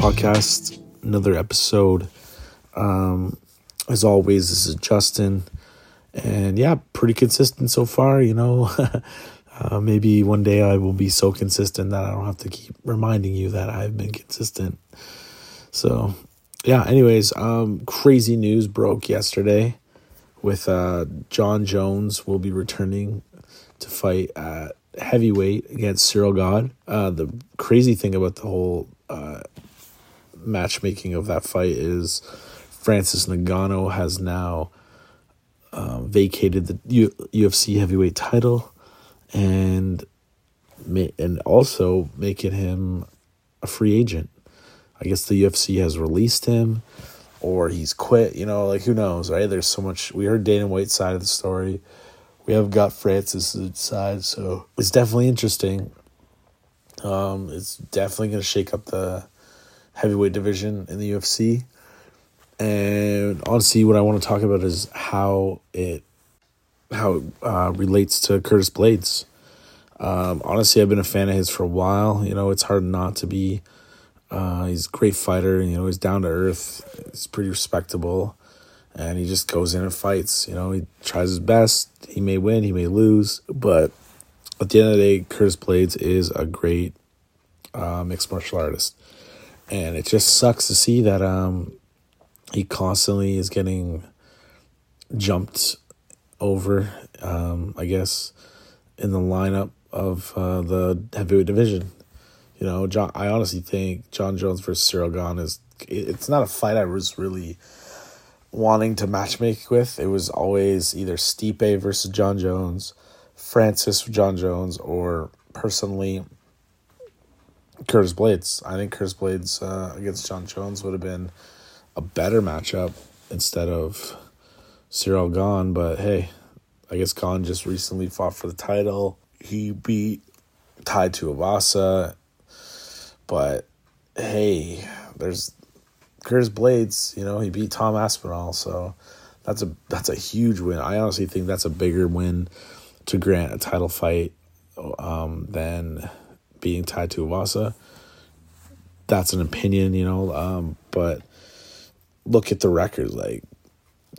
podcast, another episode. Um, as always, this is Justin, and yeah, pretty consistent so far. You know, uh, maybe one day I will be so consistent that I don't have to keep reminding you that I've been consistent. So, yeah. Anyways, um, crazy news broke yesterday with uh, Jon Jones will be returning to fight at heavyweight against Ciryl Gane. Uh, the crazy thing about the whole uh, matchmaking of that fight is Francis Ngannou has now uh, vacated the U- UFC heavyweight title and and also making him a free agent. I guess the UFC has released him or he's quit, you know, like who knows, right? There's so much we heard Dana White's side of the story. We haven't got Francis' side, so it's definitely interesting. Um, it's definitely to shake up the heavyweight division in the UFC. And honestly, what I want to talk about is how it how it uh, relates to Curtis Blaydes. Um, honestly, I've been a fan of his for a while. You know, it's hard not to be. Uh, he's a great fighter. You know, he's down to earth. He's pretty respectable, and he just goes in and fights. You know, he tries his best. He may win, he may lose, but at the end of the day, Curtis Blaydes is a great uh, mixed martial artist, and it just sucks to see that um, he constantly is getting jumped over. Um, I guess in the lineup of uh, the heavyweight division. You know, Jon. I honestly think Jon Jones versus Ciryl Gane is. It's not a fight I was really wanting to matchmake with. It was always either Stipe versus Jon Jones, Francis Jon Jones, or personally Curtis Blaydes. I think Curtis Blaydes uh, against Jon Jones would have been a better matchup instead of Ciryl Gane. But hey, I guess Gane just recently fought for the title. He beat Tai Tuivasa, but hey, there's Curtis Blaydes. You know he beat Tom Aspinall, so that's a that's a huge win. I honestly think that's a bigger win to grant a title fight um, than beating Tai Tuivasa. That's an opinion, you know, um, but look at the record. Like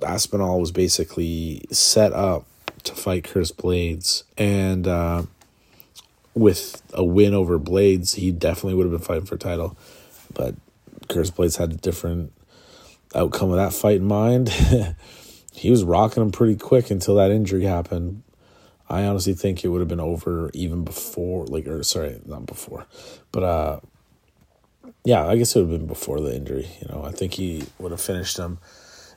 Aspinall was basically set up to fight Curtis Blaydes, and uh, with a win over Blaydes, he definitely would have been fighting for title. But Curtis Blaydes had a different outcome of that fight in mind. he was rocking him pretty quick until that injury happened. I honestly think it would have been over even before, like, or sorry, not before, but uh, yeah, I guess it would have been before the injury. You know, I think he would have finished him.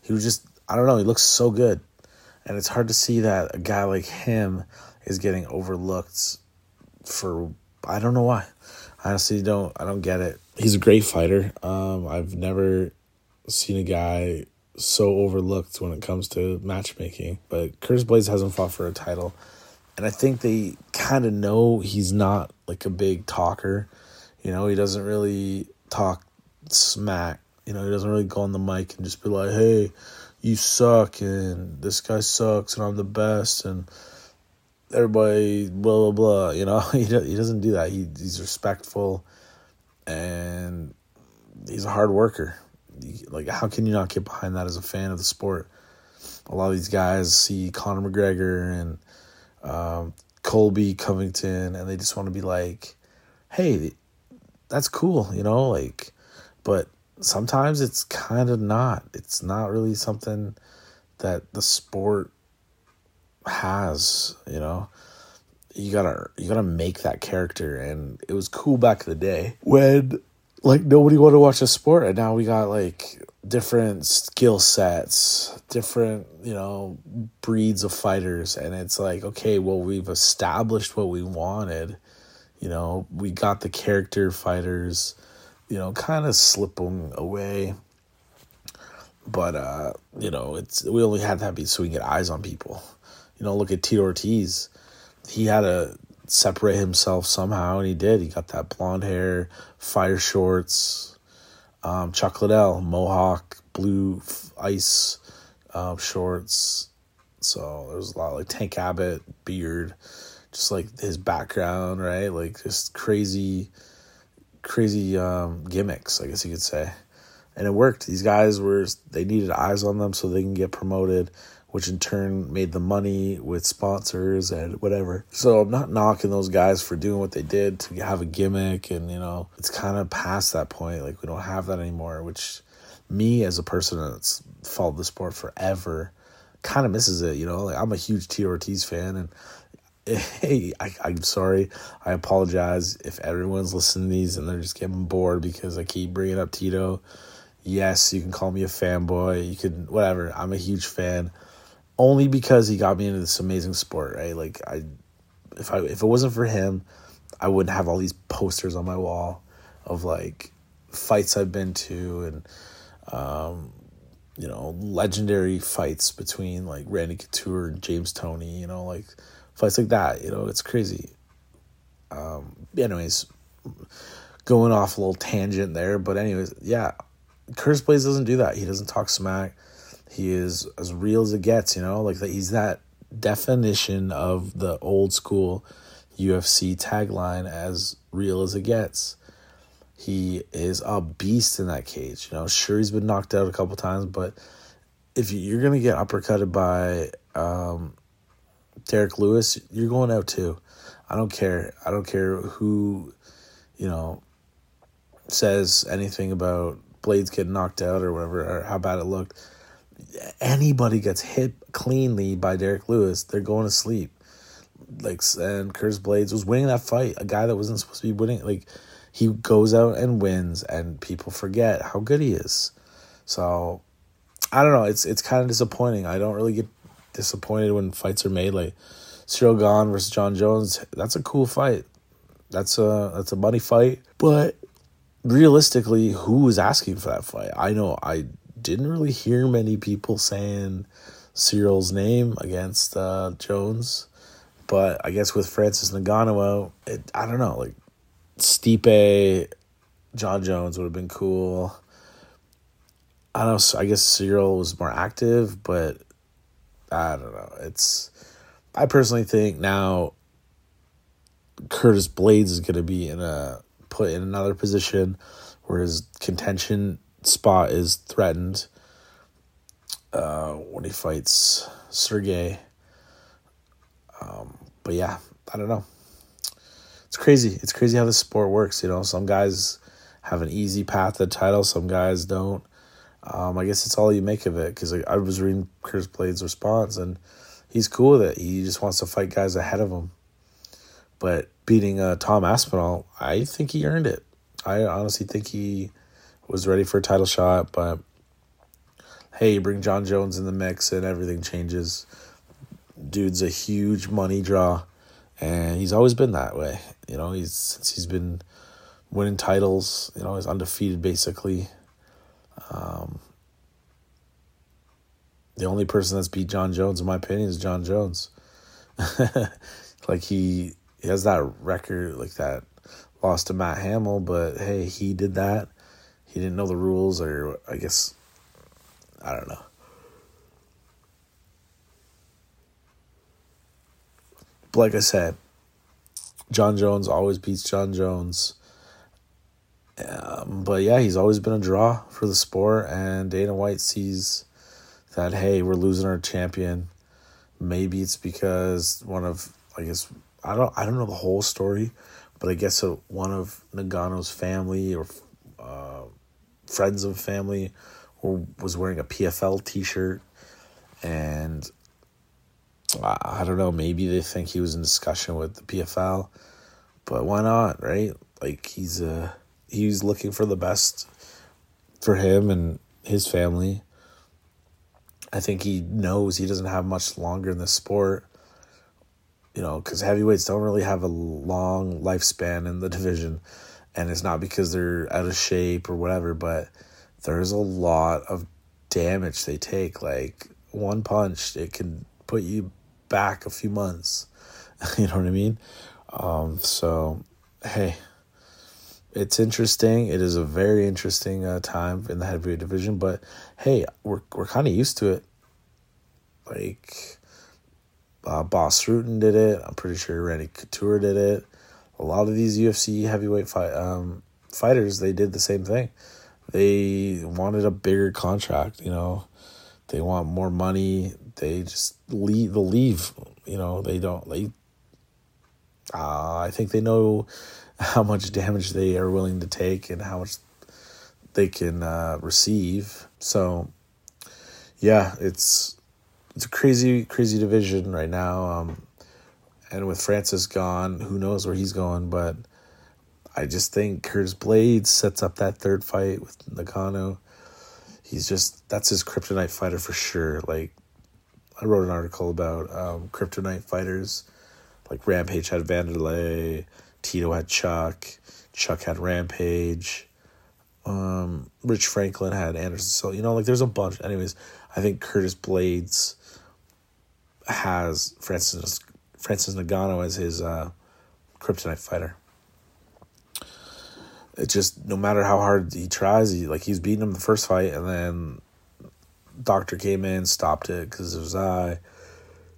He was just, I don't know, he looks so good, and it's hard to see that a guy like him is getting overlooked for I don't know why. I honestly don't I don't get it. He's a great fighter. Um, I've never seen a guy so overlooked when it comes to matchmaking. But Curtis Blaydes hasn't fought for a title. And I think they kind of know he's not like a big talker. You know, he doesn't really talk smack. You know, he doesn't really go on the mic and just be like, hey, you suck and this guy sucks and I'm the best and everybody blah blah blah. You know, he he doesn't do that. He he's respectful, and he's a hard worker. Like, how can you not get behind that as a fan of the sport? A lot of these guys see Conor McGregor and um, Colby Covington, and they just want to be like, "Hey, that's cool," you know, like. But sometimes it's kind of not. It's not really something that the sport has, you know. You gotta you gotta make that character and it was cool back in the day when like nobody wanted to watch a sport and now we got like different skill sets, different, you know, breeds of fighters and it's like, okay, well we've established what we wanted. You know, we got the character fighters, you know, kind of slipping away. But uh, you know, it's we only had that so we can get eyes on people. You know, look at Tito Ortiz. He had to separate himself somehow, and he did. He got that blonde hair, fire shorts, um, Chuck Liddell, mohawk, blue ice um, shorts. So there's a lot like Tank Abbott, beard, just like his background, right? Like just crazy crazy um, gimmicks, I guess you could say. And it worked. These guys were they needed eyes on them so they can get promoted, which in turn made the money with sponsors and whatever. So I'm not knocking those guys for doing what they did to have a gimmick and you know, it's kind of past that point. Like we don't have that anymore, which me as a person that's followed the sport forever kind of misses it, you know. Like I'm a huge T Ortiz fan and hey, I, I'm sorry. I apologize if everyone's listening to these and they're just getting bored because I keep bringing up Tito. Yes, you can call me a fanboy. You can, whatever. I'm a huge fan only because he got me into this amazing sport, right? Like, I, if I, if it wasn't for him, I wouldn't have all these posters on my wall of like fights I've been to and, um, you know, legendary fights between like Randy Couture and James Toney, you know, like, fights like that. You know, it's crazy. Um, anyways, going off a little tangent there, but anyways, yeah, Curtis Blaydes doesn't do that. He doesn't talk smack. He is as real as it gets. You know, like. He's that definition of the old school UFC tagline, as real as it gets. He is a beast in that cage. You know, sure he's been knocked out a couple times, but if you're gonna get uppercutted by um, Derrick Lewis, you're going out too. I don't care. I don't care who, you know, says anything about Blaydes getting knocked out or whatever, or how bad it looked. Anybody gets hit cleanly by Derrick Lewis, they're going to sleep. Like, and Curtis Blaydes was winning that fight. A guy that wasn't supposed to be winning. Like, he goes out and wins, and people forget how good he is. So, I don't know. It's it's kind of disappointing. I don't really get disappointed when fights are made. Like Gane versus Jon Jones, that's a cool fight. That's a that's a money fight. But realistically, who is asking for that fight? I know I didn't really hear many people saying Ciryl's name against uh, Jones, but I guess with Francis Ngannou I don't know, like Stipe, Jon Jones would have been cool. I don't know. I guess Ciryl was more active, but I don't know. It's I personally think now Curtis Blaydes is going to be in a put in another position where his contention spot is threatened uh, when he fights Sergey. Um, but yeah, I don't know. It's crazy. It's crazy how this sport works. You know, some guys have an easy path to the title, some guys don't. Um, I guess it's all you make of it because I, I, was reading Chris Blaydes' response and he's cool with it. He just wants to fight guys ahead of him. But beating uh, Tom Aspinall, I think he earned it. I honestly think he was ready for a title shot, but hey, bring Jon Jones in the mix and everything changes. Dude's a huge money draw, and he's always been that way. You know, he's since he's been winning titles. You know, he's undefeated basically. Um, the only person that's beat Jon Jones, in my opinion, is Jon Jones. like he, he has that record, like that lost to Matt Hamill, but hey, he did that. He didn't know the rules, or I guess I don't know. But like I said, Jon Jones always beats Jon Jones. Um, but yeah, he's always been a draw for the sport, and Dana White sees that hey, we're losing our champion. Maybe it's because one of I guess I don't I don't know the whole story, but I guess one of Ngannou's family or uh, friends of family was wearing a PFL T-shirt, and I, don't know. Maybe they think he was in discussion with the PFL, but why not, right? Like he's a he's looking for the best for him and his family. I think he knows he doesn't have much longer in the sport. You know, because heavyweights don't really have a long lifespan in the division. And it's not because they're out of shape or whatever, but there's a lot of damage they take. Like one punch, it can put you back a few months. you know what I mean? Um, so, hey, it's interesting. It is a very interesting uh, time in the heavyweight division, but hey, we're we're kind of used to it. Like, uh, Bas Rutten did it. I'm pretty sure Randy Couture did it. A lot of these UFC heavyweight fight um, fighters, they did the same thing. They wanted a bigger contract, you know. They want more money. They just leave. They'll leave. You know, they don't. They. Uh, I think they know how much damage they are willing to take and how much they can uh, receive. So, yeah, it's it's a crazy, crazy division right now. Um, and with Francis gone, who knows where he's going? But I just think Curtis Blaydes sets up that third fight with Ngannou. He's just that's his kryptonite fighter for sure. Like I wrote an article about um, kryptonite fighters. Like Rampage had Vanderlei, Tito had Chuck, Chuck had Rampage, um, Rich Franklin had Anderson. So you know, like there's a bunch. Anyways, I think Curtis Blaydes has Francis Francis Ngannou as his uh, kryptonite fighter. It just no matter how hard he tries, he like he's beating him the first fight, and then doctor came in, stopped it because of his eye.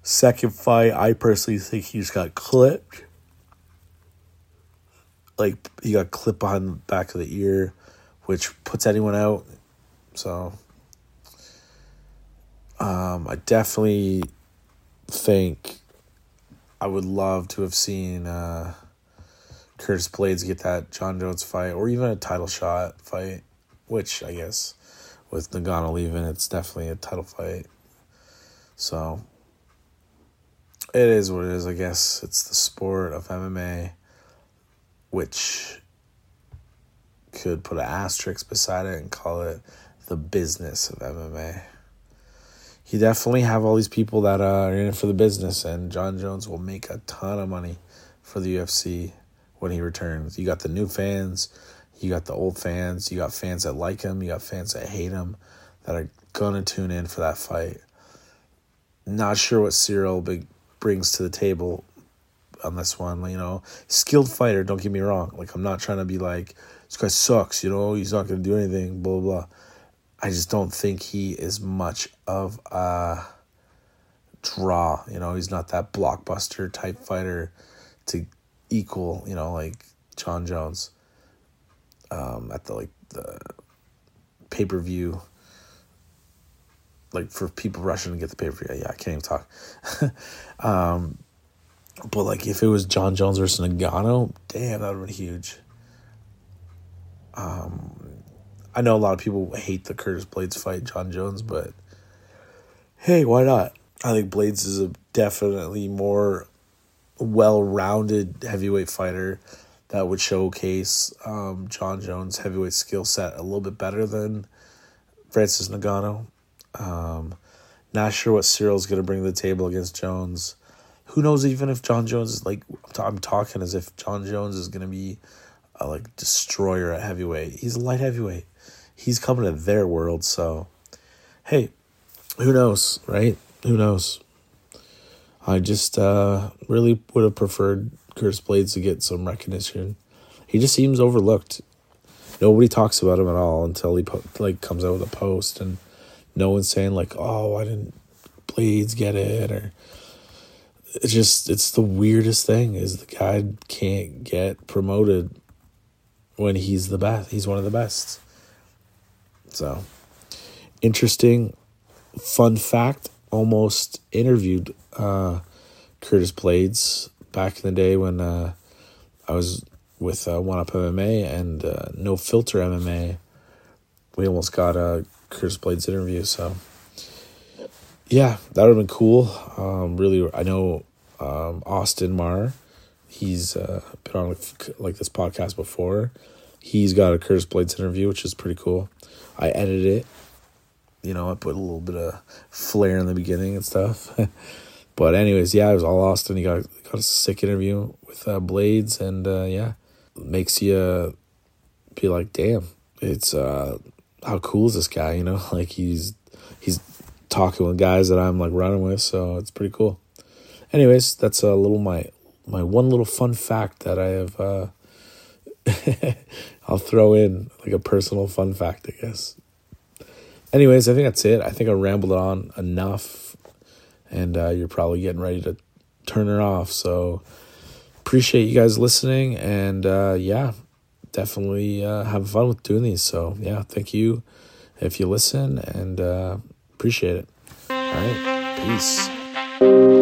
Second fight, I personally think he just got clipped. Like he got clipped behind the back of the ear, which puts anyone out. So um, I definitely think I would love to have seen uh, Curtis Blaydes get that Jon Jones fight or even a title shot fight, which I guess with Ngannou leaving, it's definitely a title fight. So it is what it is, I guess. It's the sport of MMA, which could put an asterisk beside it and call it the business of MMA. You definitely have all these people that are in it for the business, and Jon Jones will make a ton of money for the UFC when he returns. You got the new fans, you got the old fans, you got fans that like him, you got fans that hate him that are gonna tune in for that fight. Not sure what Ciryl brings to the table on this one. You know, skilled fighter. Don't get me wrong. Like I'm not trying to be like this guy sucks. You know, he's not gonna do anything. Blah blah. blah. I just don't think he is much of a draw. You know, he's not that blockbuster type fighter to equal. You know, like Jon Jones. Um, at the like the pay per view like for people rushing to get the pay per view. Yeah, I can't even talk. um, but like if it was Jon Jones versus Ngannou, damn, that would have been huge. Um, I know a lot of people hate the Curtis Blaydes fight, Jon Jones, but hey, why not? I think Blaydes is a definitely more well-rounded heavyweight fighter that would showcase um, Jon Jones' heavyweight skill set a little bit better than Francis Ngannou. Um, not sure what Ciryl's going to bring to the table against Jones. Who knows even if Jon Jones is like, I'm talking as if Jon Jones is going to be a like destroyer at heavyweight. He's a light heavyweight. He's coming to their world. So, hey, who knows, right? Who knows? I just uh, really would have preferred Curtis Blaydes to get some recognition. He just seems overlooked. Nobody talks about him at all until he po- like comes out with a post and no one's saying like, "Oh, why didn't Blaydes get it?" or it's just it's the weirdest thing is the guy can't get promoted when he's the best. He's one of the best. So interesting fun fact. Almost interviewed uh, Curtis Blaydes back in the day when uh, I was with uh, One Up MMA and uh, No Filter MMA. We almost got a Curtis Blaydes interview. So yeah, that would have been cool. Um, really, I know um, Austin Marr. He's uh, been on like this podcast before. He's got a Curtis Blaydes interview, which is pretty cool. I edited it. You know, I put a little bit of flair in the beginning and stuff. but anyways, yeah, it was all Austin. He got got a sick interview with uh, Blaydes, and uh, yeah, makes you be like, damn, it's uh, how cool is this guy? You know, like he's he's talking with guys that I'm like running with, so it's pretty cool. Anyways, that's a little my my one little fun fact that I have. Uh, I'll throw in like a personal fun fact, I guess. Anyways, I think that's it. I think I rambled on enough, and uh, you're probably getting ready to turn it off. So appreciate you guys listening, and uh, yeah, definitely uh, have fun with doing these. So yeah, thank you if you listen and uh, appreciate it. All right, peace.